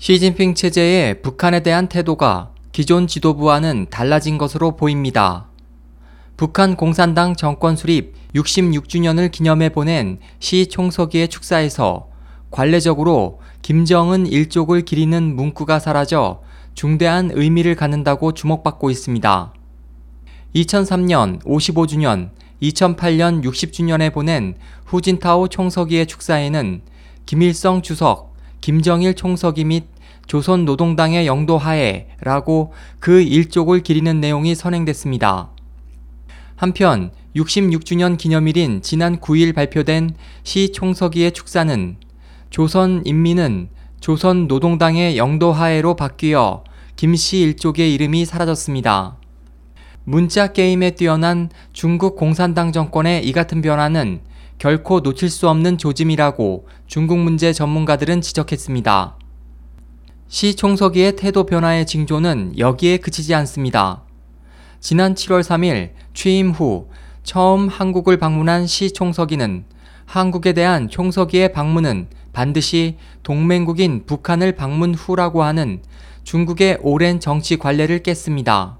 시진핑 체제의 북한에 대한 태도가 기존 지도부와는 달라진 것으로 보입니다. 북한 공산당 정권 수립 66주년을 기념해 보낸 시 총서기의 축사에서 관례적으로 김정은 일족을 기리는 문구가 사라져 중대한 의미를 갖는다고 주목받고 있습니다. 2003년 55주년, 2008년 60주년에 보낸 후진타오 총서기의 축사에는 김일성 주석, 김정일 총서기 및 조선노동당의 영도하에라고 그 일족을 기리는 내용이 선행됐습니다. 한편 66주년 기념일인 지난 9일 발표된 시 총서기의 축사는 조선 인민은 조선 노동당의 영도하에로 바뀌어 김씨 일족의 이름이 사라졌습니다. 문자 게임에 뛰어난 중국 공산당 정권의 이 같은 변화는 결코 놓칠 수 없는 조짐이라고 중국 문제 전문가들은 지적했습니다. 시 총서기의 태도 변화의 징조는 여기에 그치지 않습니다. 지난 7월 3일 취임 후 처음 한국을 방문한 시 총서기는 한국에 대한 총서기의 방문은 반드시 동맹국인 북한을 방문 후라고 하는 중국의 오랜 정치 관례를 깼습니다.